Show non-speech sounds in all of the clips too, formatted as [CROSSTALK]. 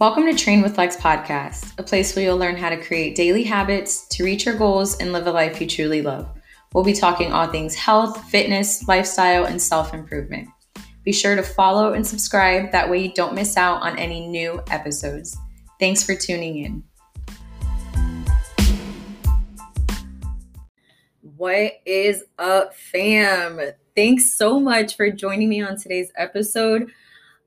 Welcome to Train with Lex podcast, a place where you'll learn how to create daily habits to reach your goals and live a life you truly love. We'll be talking all things health, fitness, lifestyle, and self improvement. Be sure to follow and subscribe, that way you don't miss out on any new episodes. Thanks for tuning in. What is up, fam? Thanks so much for joining me on today's episode.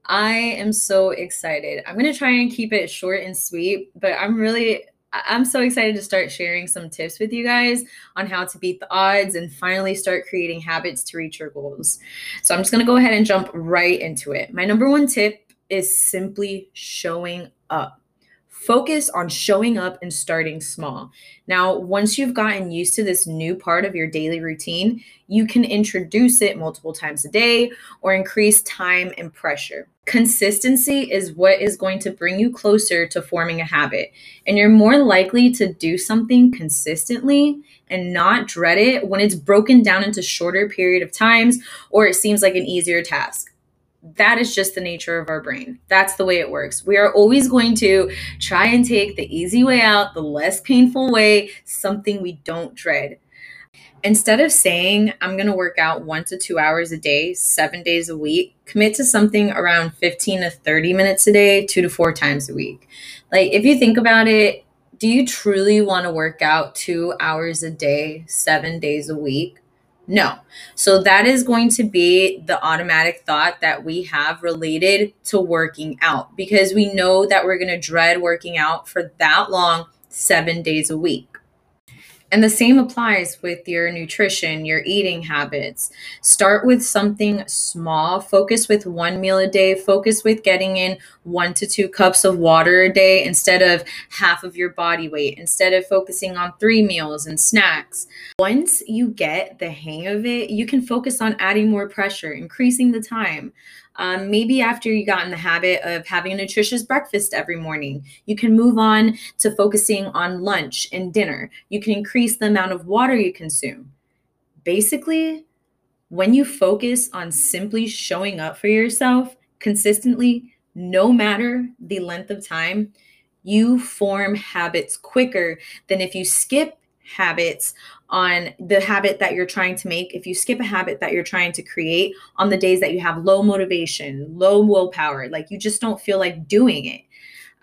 I am so excited. I'm going to try and keep it short and sweet, but I'm really I'm so excited to start sharing some tips with you guys on how to beat the odds and finally start creating habits to reach your goals. So I'm just going to go ahead and jump right into it. My number one tip is simply showing up. Focus on showing up and starting small. Now, once you've gotten used to this new part of your daily routine, you can introduce it multiple times a day or increase time and pressure. Consistency is what is going to bring you closer to forming a habit. And you're more likely to do something consistently and not dread it when it's broken down into shorter period of times or it seems like an easier task that is just the nature of our brain. That's the way it works. We are always going to try and take the easy way out, the less painful way, something we don't dread. Instead of saying, I'm going to work out one to two hours a day, seven days a week, commit to something around 15 to 30 minutes a day, two to four times a week. Like, if you think about it, do you truly want to work out two hours a day, seven days a week? No. So that is going to be the automatic thought that we have related to working out because we know that we're going to dread working out for that long, seven days a week. And the same applies with your nutrition, your eating habits. Start with something small. Focus with one meal a day. Focus with getting in one to two cups of water a day instead of half of your body weight, instead of focusing on three meals and snacks. Once you get the hang of it, you can focus on adding more pressure, increasing the time. Um, maybe after you got in the habit of having a nutritious breakfast every morning, you can move on to focusing on lunch and dinner. You can increase the amount of water you consume. Basically, when you focus on simply showing up for yourself consistently, no matter the length of time, you form habits quicker than if you skip habits on the habit that you're trying to make, if you skip a habit that you're trying to create on the days that you have low motivation, low willpower, like you just don't feel like doing it.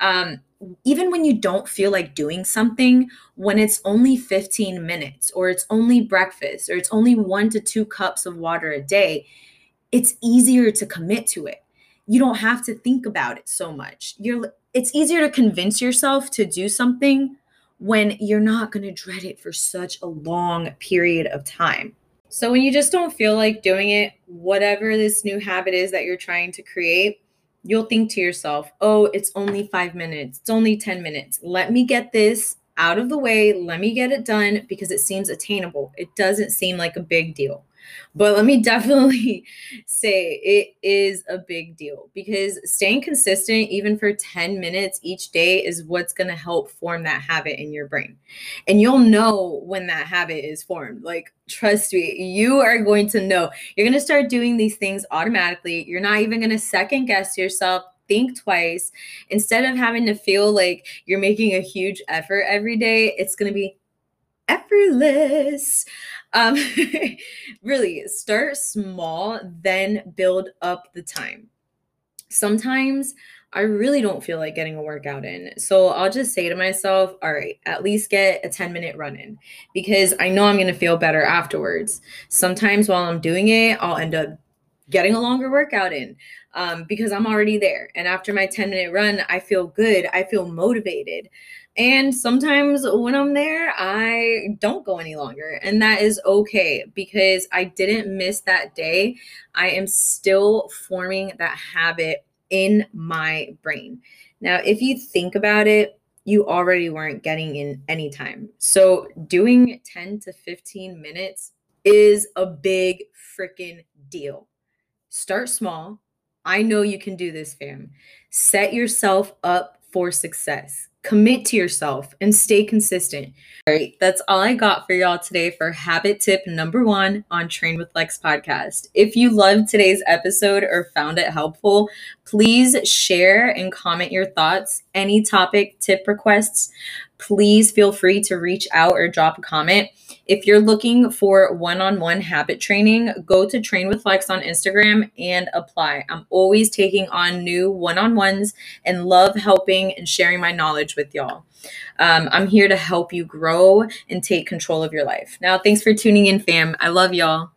Um, even when you don't feel like doing something, when it's only 15 minutes or it's only breakfast or it's only one to two cups of water a day, it's easier to commit to it. You don't have to think about it so much. You're it's easier to convince yourself to do something when you're not going to dread it for such a long period of time. So, when you just don't feel like doing it, whatever this new habit is that you're trying to create, you'll think to yourself, oh, it's only five minutes, it's only 10 minutes. Let me get this out of the way. Let me get it done because it seems attainable. It doesn't seem like a big deal. But let me definitely [LAUGHS] say it is a big deal because staying consistent, even for 10 minutes each day, is what's going to help form that habit in your brain. And you'll know when that habit is formed. Like, trust me, you are going to know. You're going to start doing these things automatically. You're not even going to second guess yourself think twice. Instead of having to feel like you're making a huge effort every day, it's going to be effortless. Um, [LAUGHS] really, start small, then build up the time. Sometimes I really don't feel like getting a workout in. So I'll just say to myself, all right, at least get a 10 minute run in because I know I'm going to feel better afterwards. Sometimes while I'm doing it, I'll end up getting a longer workout in um, because I'm already there. And after my 10 minute run, I feel good. I feel motivated. And sometimes when I'm there, I don't go any longer. And that is okay because I didn't miss that day. I am still forming that habit in my brain. Now, if you think about it, you already weren't getting in any time. So doing 10 to 15 minutes is a big freaking deal. Start small. I know you can do this, fam. Set yourself up for success. commit to yourself and stay consistent. All right, that's all I got for y'all today for habit tip number one on Train with Lex podcast. If you loved today's episode or found it helpful, please share and comment your thoughts. Any topic, tip requests, please feel free to reach out or drop a comment. If you're looking for one on one habit training, go to Train with Lex on Instagram and apply. I'm always taking on new one on ones and love helping and sharing my knowledge with y'all. Um, I'm here to help you grow and take control of your life. Now, thanks for tuning in, fam. I love y'all.